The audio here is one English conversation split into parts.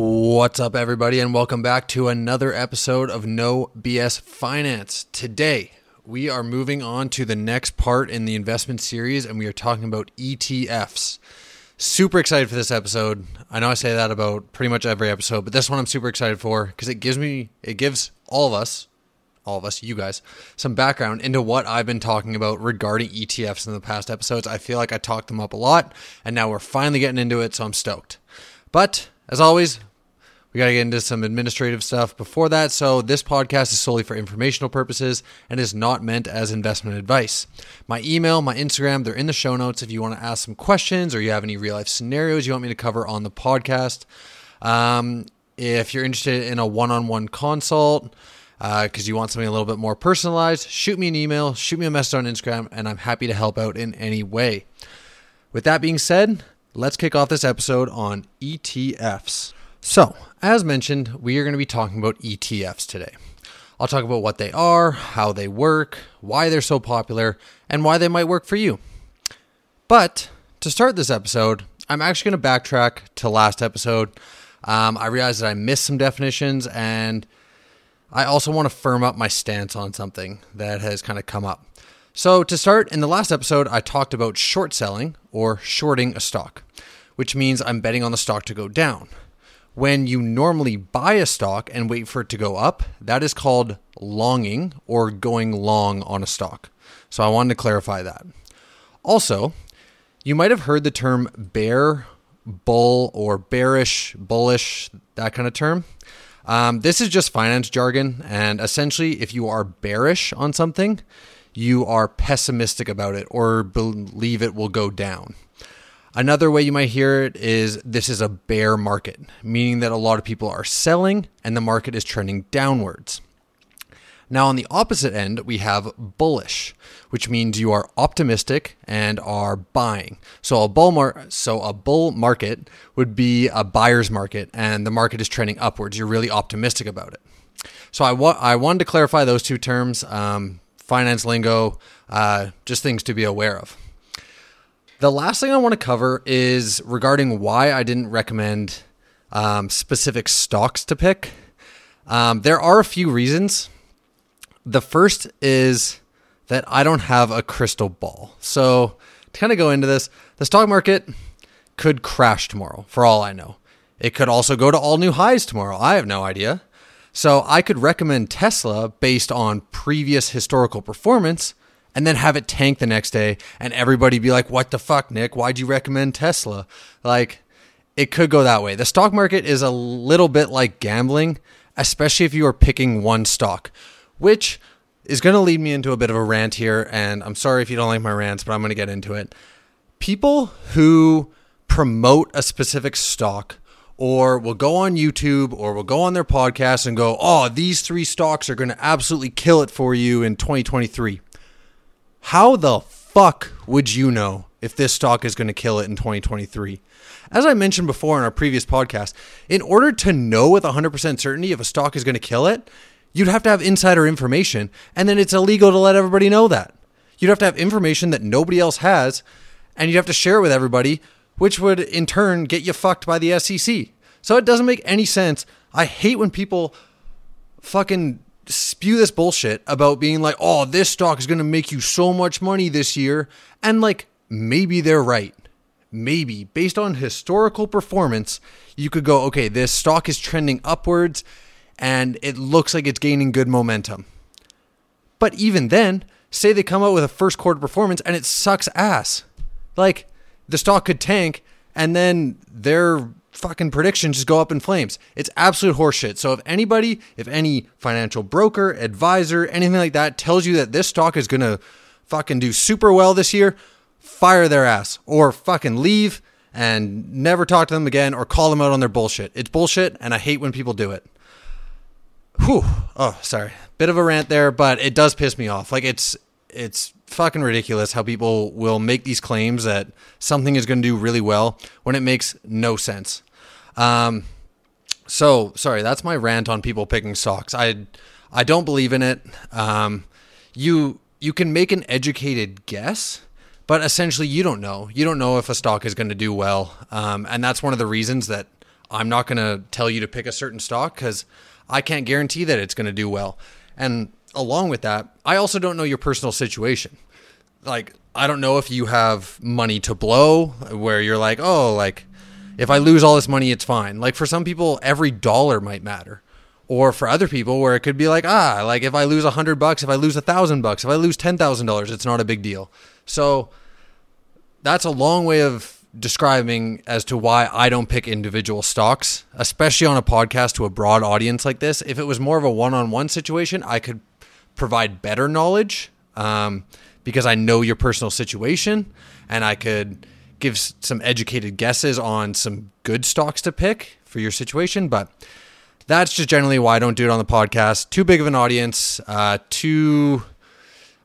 What's up, everybody, and welcome back to another episode of No BS Finance. Today, we are moving on to the next part in the investment series, and we are talking about ETFs. Super excited for this episode. I know I say that about pretty much every episode, but this one I'm super excited for because it gives me, it gives all of us, all of us, you guys, some background into what I've been talking about regarding ETFs in the past episodes. I feel like I talked them up a lot, and now we're finally getting into it, so I'm stoked. But as always, got to get into some administrative stuff before that. So, this podcast is solely for informational purposes and is not meant as investment advice. My email, my Instagram, they're in the show notes if you want to ask some questions or you have any real life scenarios you want me to cover on the podcast. Um, if you're interested in a one on one consult, because uh, you want something a little bit more personalized, shoot me an email, shoot me a message on Instagram, and I'm happy to help out in any way. With that being said, let's kick off this episode on ETFs. So, as mentioned, we are going to be talking about ETFs today. I'll talk about what they are, how they work, why they're so popular, and why they might work for you. But to start this episode, I'm actually going to backtrack to last episode. Um, I realized that I missed some definitions, and I also want to firm up my stance on something that has kind of come up. So, to start, in the last episode, I talked about short selling or shorting a stock, which means I'm betting on the stock to go down. When you normally buy a stock and wait for it to go up, that is called longing or going long on a stock. So I wanted to clarify that. Also, you might have heard the term bear, bull, or bearish, bullish, that kind of term. Um, this is just finance jargon, and essentially, if you are bearish on something, you are pessimistic about it or believe it will go down. Another way you might hear it is this is a bear market, meaning that a lot of people are selling and the market is trending downwards. Now, on the opposite end, we have bullish, which means you are optimistic and are buying. So a bull mar- so a bull market would be a buyer's market, and the market is trending upwards. You're really optimistic about it. So I wa- I wanted to clarify those two terms, um, finance lingo, uh, just things to be aware of. The last thing I want to cover is regarding why I didn't recommend um, specific stocks to pick. Um, there are a few reasons. The first is that I don't have a crystal ball. So, to kind of go into this, the stock market could crash tomorrow, for all I know. It could also go to all new highs tomorrow. I have no idea. So, I could recommend Tesla based on previous historical performance and then have it tank the next day and everybody be like, what the fuck, Nick? Why'd you recommend Tesla? Like, it could go that way. The stock market is a little bit like gambling, especially if you are picking one stock, which is going to lead me into a bit of a rant here. And I'm sorry if you don't like my rants, but I'm going to get into it. People who promote a specific stock or will go on YouTube or will go on their podcast and go, oh, these three stocks are going to absolutely kill it for you in 2023. How the fuck would you know if this stock is going to kill it in 2023? As I mentioned before in our previous podcast, in order to know with 100% certainty if a stock is going to kill it, you'd have to have insider information, and then it's illegal to let everybody know that. You'd have to have information that nobody else has, and you'd have to share it with everybody, which would in turn get you fucked by the SEC. So it doesn't make any sense. I hate when people fucking spew this bullshit about being like, oh, this stock is going to make you so much money this year. And like, maybe they're right. Maybe based on historical performance, you could go, okay, this stock is trending upwards and it looks like it's gaining good momentum. But even then, say they come out with a first quarter performance and it sucks ass. Like, the stock could tank and then they're fucking predictions just go up in flames. It's absolute horseshit. So if anybody, if any financial broker, advisor, anything like that tells you that this stock is going to fucking do super well this year, fire their ass or fucking leave and never talk to them again or call them out on their bullshit. It's bullshit and I hate when people do it. Whew. Oh, sorry. Bit of a rant there, but it does piss me off. Like it's it's fucking ridiculous how people will make these claims that something is going to do really well when it makes no sense. Um, so sorry, that's my rant on people picking stocks. I I don't believe in it. Um, you you can make an educated guess, but essentially you don't know. You don't know if a stock is going to do well, um, and that's one of the reasons that I'm not going to tell you to pick a certain stock because I can't guarantee that it's going to do well. And along with that, I also don't know your personal situation. Like, I don't know if you have money to blow where you're like, oh, like, if I lose all this money, it's fine. Like, for some people, every dollar might matter. Or for other people, where it could be like, ah, like if I lose a hundred bucks, if I lose a thousand bucks, if I lose ten thousand dollars, it's not a big deal. So that's a long way of describing as to why I don't pick individual stocks, especially on a podcast to a broad audience like this. If it was more of a one on one situation, I could provide better knowledge um, because I know your personal situation and I could give some educated guesses on some good stocks to pick for your situation. But that's just generally why I don't do it on the podcast. Too big of an audience, uh, too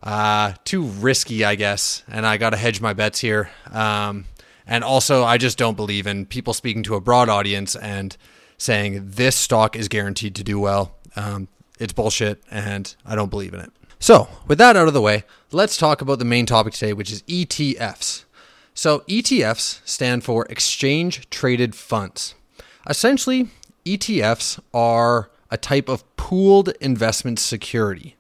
uh, too risky, I guess, and I got to hedge my bets here. Um, and also, I just don't believe in people speaking to a broad audience and saying this stock is guaranteed to do well. Um, it's bullshit, and I don't believe in it. So, with that out of the way, let's talk about the main topic today, which is ETFs. So, ETFs stand for Exchange Traded Funds. Essentially, ETFs are a type of pooled investment security,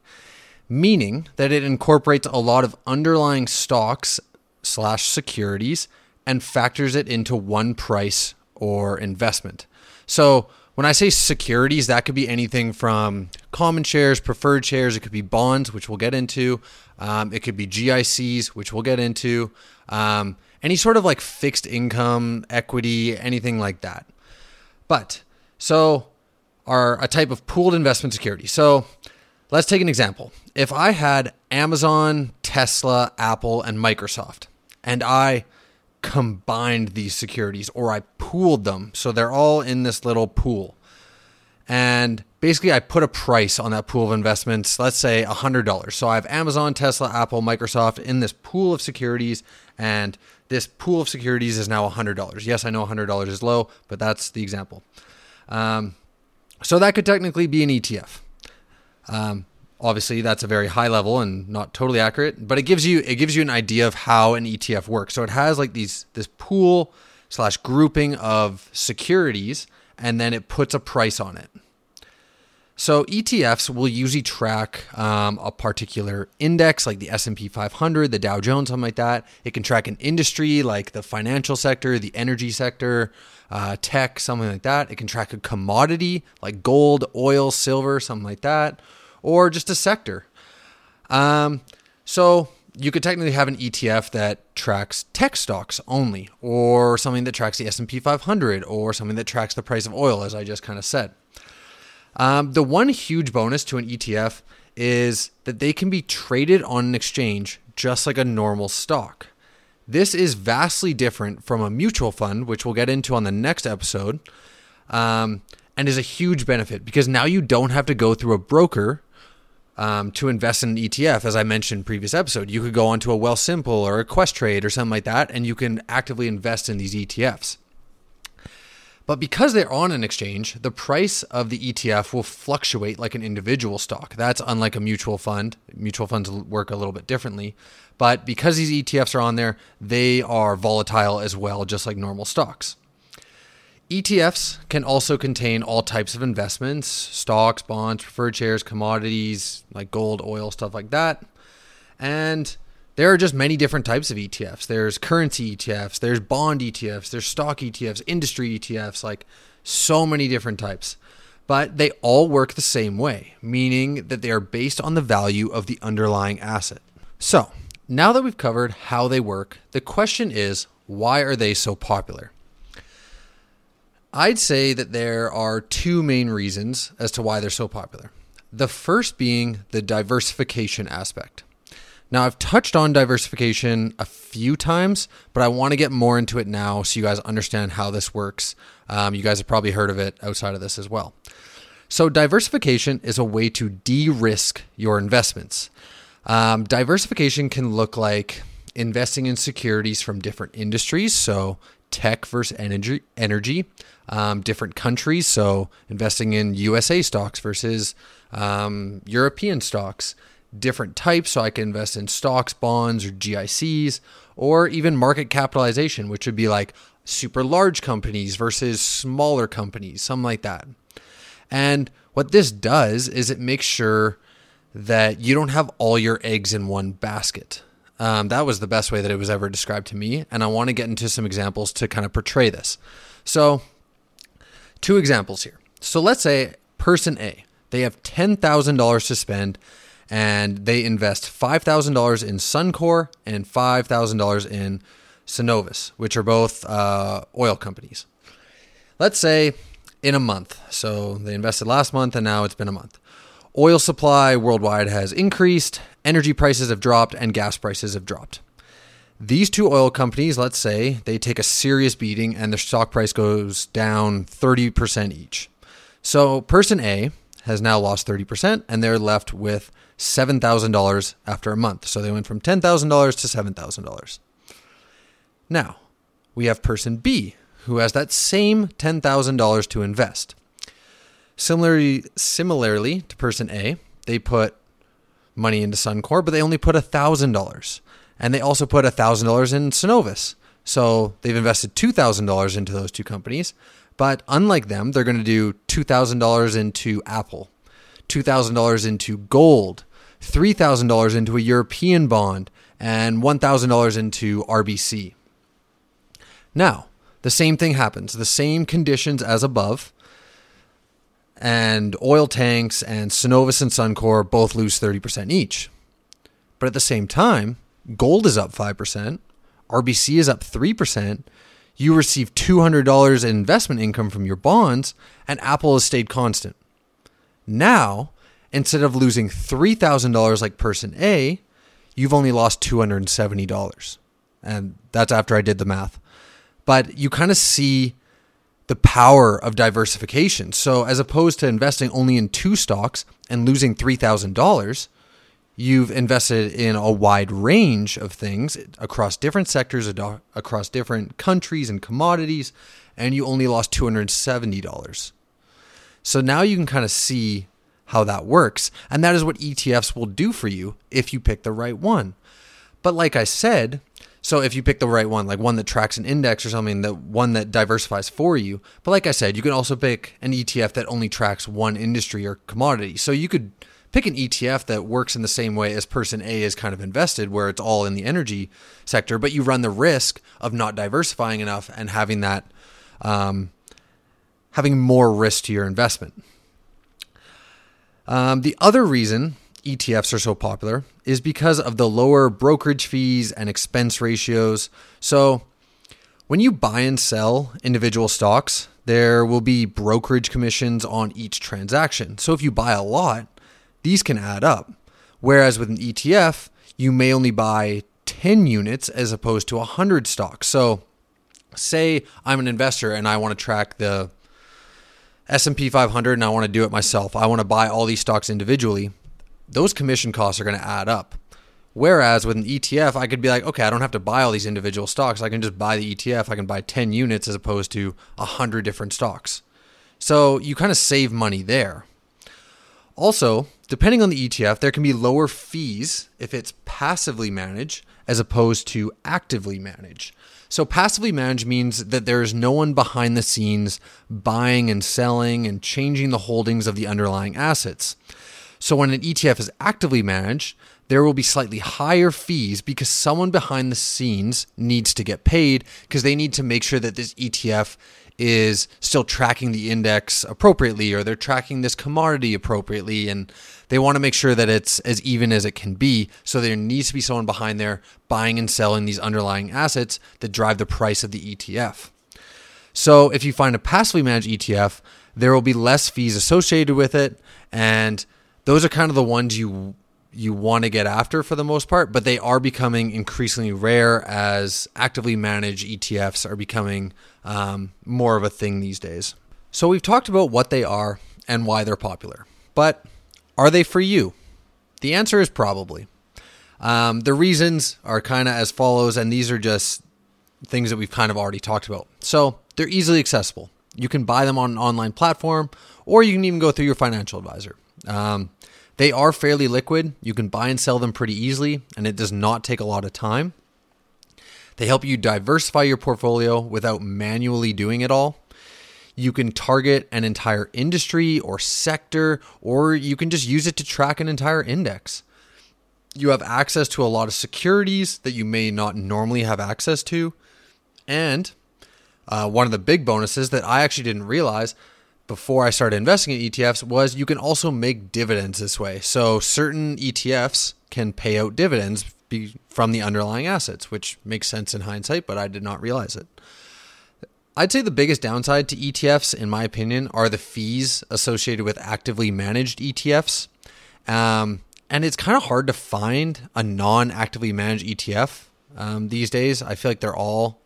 meaning that it incorporates a lot of underlying stocks slash securities and factors it into one price or investment. So when I say securities, that could be anything from common shares, preferred shares, it could be bonds, which we'll get into, um, it could be GICs, which we'll get into, um, any sort of like fixed income, equity, anything like that. But so, are a type of pooled investment security. So, let's take an example. If I had Amazon, Tesla, Apple, and Microsoft, and I combined these securities or I pooled them, so they're all in this little pool. And basically, I put a price on that pool of investments, let's say $100. So I have Amazon, Tesla, Apple, Microsoft in this pool of securities, and this pool of securities is now $100. Yes, I know $100 is low, but that's the example. Um, so that could technically be an ETF. Um, obviously, that's a very high level and not totally accurate, but it gives you it gives you an idea of how an ETF works. So it has like these this pool slash grouping of securities, and then it puts a price on it. So ETFs will usually track um, a particular index, like the S&P 500, the Dow Jones, something like that. It can track an industry, like the financial sector, the energy sector, uh, tech, something like that. It can track a commodity like gold, oil, silver, something like that, or just a sector. Um, so you could technically have an ETF that tracks tech stocks only, or something that tracks the S&P 500, or something that tracks the price of oil, as I just kind of said. Um, the one huge bonus to an ETF is that they can be traded on an exchange just like a normal stock. This is vastly different from a mutual fund, which we'll get into on the next episode, um, and is a huge benefit because now you don't have to go through a broker um, to invest in an ETF. As I mentioned in previous episode, you could go onto a Wealthsimple or a Questrade or something like that, and you can actively invest in these ETFs. But because they're on an exchange, the price of the ETF will fluctuate like an individual stock. That's unlike a mutual fund. Mutual funds work a little bit differently. But because these ETFs are on there, they are volatile as well, just like normal stocks. ETFs can also contain all types of investments stocks, bonds, preferred shares, commodities like gold, oil, stuff like that. And there are just many different types of ETFs. There's currency ETFs, there's bond ETFs, there's stock ETFs, industry ETFs, like so many different types. But they all work the same way, meaning that they are based on the value of the underlying asset. So, now that we've covered how they work, the question is why are they so popular? I'd say that there are two main reasons as to why they're so popular. The first being the diversification aspect. Now, I've touched on diversification a few times, but I want to get more into it now so you guys understand how this works. Um, you guys have probably heard of it outside of this as well. So, diversification is a way to de risk your investments. Um, diversification can look like investing in securities from different industries, so tech versus energy, energy um, different countries, so investing in USA stocks versus um, European stocks different types. So I can invest in stocks, bonds, or GICs, or even market capitalization, which would be like super large companies versus smaller companies, something like that. And what this does is it makes sure that you don't have all your eggs in one basket. Um, that was the best way that it was ever described to me. And I want to get into some examples to kind of portray this. So, two examples here. So, let's say person A, they have $10,000 to spend and they invest $5,000 in Suncor and $5,000 in Cenovus, which are both uh, oil companies. Let's say in a month. So they invested last month and now it's been a month. Oil supply worldwide has increased, energy prices have dropped, and gas prices have dropped. These two oil companies, let's say, they take a serious beating and their stock price goes down 30% each. So person A has now lost 30% and they're left with $7,000 after a month. So they went from $10,000 to $7,000. Now, we have person B who has that same $10,000 to invest. Similarly, similarly to person A, they put money into Suncor, but they only put $1,000. And they also put $1,000 in Cenovus. So they've invested $2,000 into those two companies. But unlike them, they're going to do $2,000 into Apple, $2,000 into gold, $3,000 into a European bond, and $1,000 into RBC. Now, the same thing happens, the same conditions as above, and oil tanks and Cenovus and Suncor both lose 30% each. But at the same time, gold is up 5%, RBC is up 3%, you receive $200 in investment income from your bonds, and Apple has stayed constant. Now, instead of losing $3,000 like person A, you've only lost $270. And that's after I did the math. But you kind of see the power of diversification. So, as opposed to investing only in two stocks and losing $3,000, you've invested in a wide range of things across different sectors, across different countries and commodities, and you only lost $270. So now you can kind of see how that works. And that is what ETFs will do for you if you pick the right one. But like I said, so if you pick the right one, like one that tracks an index or something, that one that diversifies for you. But like I said, you can also pick an ETF that only tracks one industry or commodity. So you could pick an ETF that works in the same way as person A is kind of invested, where it's all in the energy sector, but you run the risk of not diversifying enough and having that um, having more risk to your investment. Um, the other reason ETFs are so popular is because of the lower brokerage fees and expense ratios. So, when you buy and sell individual stocks, there will be brokerage commissions on each transaction. So, if you buy a lot, these can add up. Whereas with an ETF, you may only buy 10 units as opposed to 100 stocks. So, say I'm an investor and I want to track the S&P 500 and I want to do it myself. I want to buy all these stocks individually. Those commission costs are going to add up. Whereas with an ETF, I could be like, okay, I don't have to buy all these individual stocks. I can just buy the ETF. I can buy 10 units as opposed to 100 different stocks. So you kind of save money there. Also, depending on the ETF, there can be lower fees if it's passively managed as opposed to actively managed. So, passively managed means that there is no one behind the scenes buying and selling and changing the holdings of the underlying assets. So, when an ETF is actively managed, there will be slightly higher fees because someone behind the scenes needs to get paid because they need to make sure that this ETF is still tracking the index appropriately or they're tracking this commodity appropriately and they want to make sure that it's as even as it can be so there needs to be someone behind there buying and selling these underlying assets that drive the price of the ETF. So if you find a passively managed ETF, there will be less fees associated with it and those are kind of the ones you you want to get after for the most part, but they are becoming increasingly rare as actively managed ETFs are becoming um, more of a thing these days. So we've talked about what they are and why they're popular, but are they for you? The answer is probably. Um, the reasons are kind of as follows, and these are just things that we've kind of already talked about. So they're easily accessible. You can buy them on an online platform, or you can even go through your financial advisor. Um, they are fairly liquid. You can buy and sell them pretty easily, and it does not take a lot of time. They help you diversify your portfolio without manually doing it all. You can target an entire industry or sector, or you can just use it to track an entire index. You have access to a lot of securities that you may not normally have access to. And uh, one of the big bonuses that I actually didn't realize before I started investing in ETFs was you can also make dividends this way. So certain ETFs can pay out dividends from the underlying assets, which makes sense in hindsight, but I did not realize it. I'd say the biggest downside to ETFs, in my opinion, are the fees associated with actively managed ETFs. Um, and it's kind of hard to find a non actively managed ETF um, these days. I feel like they're all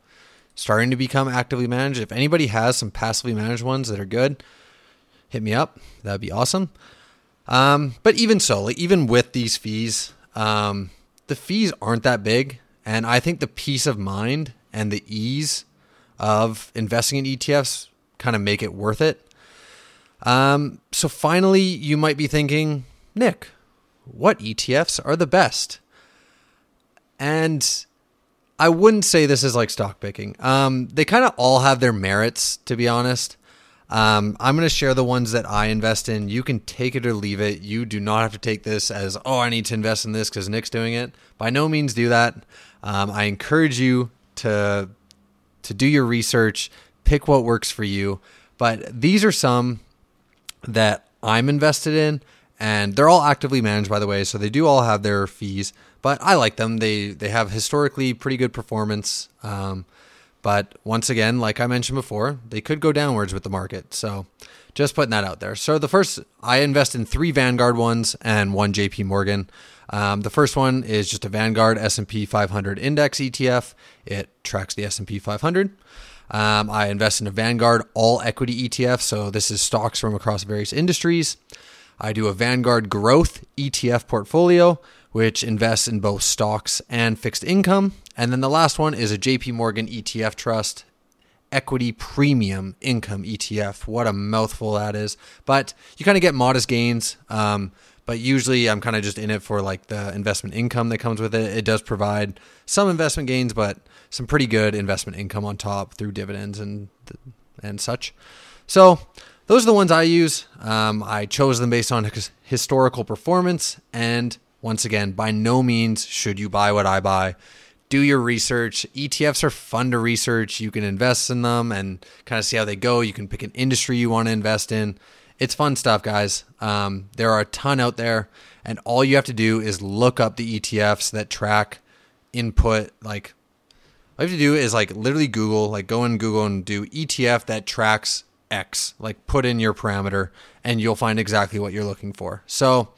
starting to become actively managed. If anybody has some passively managed ones that are good, hit me up. That'd be awesome. Um, but even so, like even with these fees, um, the fees aren't that big. And I think the peace of mind and the ease of investing in ETFs kind of make it worth it. Um, so finally, you might be thinking, Nick, what ETFs are the best? And I wouldn't say this is like stock picking. Um, they kind of all have their merits, to be honest. Um, I'm going to share the ones that I invest in. You can take it or leave it. You do not have to take this as, oh, I need to invest in this because Nick's doing it. By no means do that. Um, I encourage you to to do your research, pick what works for you. But these are some that I'm invested in, and they're all actively managed, by the way. So they do all have their fees, but I like them. They they have historically pretty good performance. Um, but once again, like I mentioned before, they could go downwards with the market. So just putting that out there. So the first, I invest in three Vanguard ones and one JP Morgan. Um, the first one is just a Vanguard S&P 500 index ETF. It tracks the S&P 500. Um, I invest in a Vanguard all equity ETF, so this is stocks from across various industries. I do a Vanguard growth ETF portfolio, which invests in both stocks and fixed income. And then the last one is a JP Morgan ETF trust equity premium income ETF. What a mouthful that is. But you kind of get modest gains. Um, but usually I'm kind of just in it for like the investment income that comes with it. It does provide some investment gains, but some pretty good investment income on top through dividends and and such. So those are the ones I use. Um, I chose them based on historical performance, and once again, by no means should you buy what I buy. Do your research. ETFs are fun to research. You can invest in them and kind of see how they go. You can pick an industry you want to invest in it's fun stuff, guys. Um, there are a ton out there, and all you have to do is look up the ETFs that track input. Like, all you have to do is like literally Google, like go in Google and do ETF that tracks X. Like, put in your parameter, and you'll find exactly what you're looking for. So,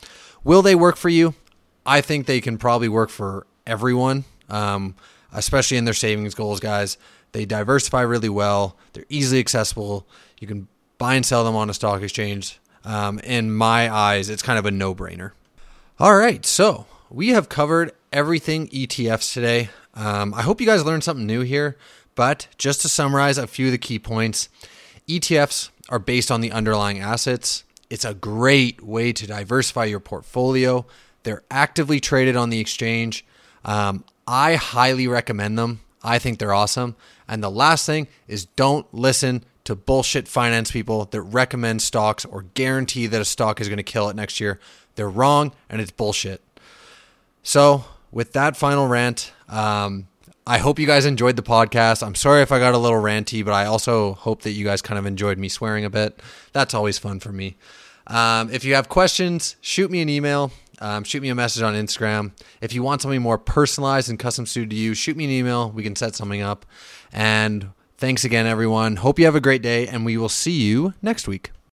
will they work for you? I think they can probably work for everyone, um, especially in their savings goals, guys. They diversify really well. They're easily accessible. You can buy and sell them on a stock exchange. Um, in my eyes, it's kind of a no brainer. All right, so we have covered everything ETFs today. Um, I hope you guys learned something new here, but just to summarize a few of the key points ETFs are based on the underlying assets. It's a great way to diversify your portfolio. They're actively traded on the exchange. Um, I highly recommend them. I think they're awesome. And the last thing is don't listen to bullshit finance people that recommend stocks or guarantee that a stock is going to kill it next year. They're wrong and it's bullshit. So, with that final rant, um, I hope you guys enjoyed the podcast. I'm sorry if I got a little ranty, but I also hope that you guys kind of enjoyed me swearing a bit. That's always fun for me. Um, if you have questions, shoot me an email. Um, shoot me a message on Instagram. If you want something more personalized and custom suited to you, shoot me an email. We can set something up. And Thanks again, everyone. Hope you have a great day, and we will see you next week.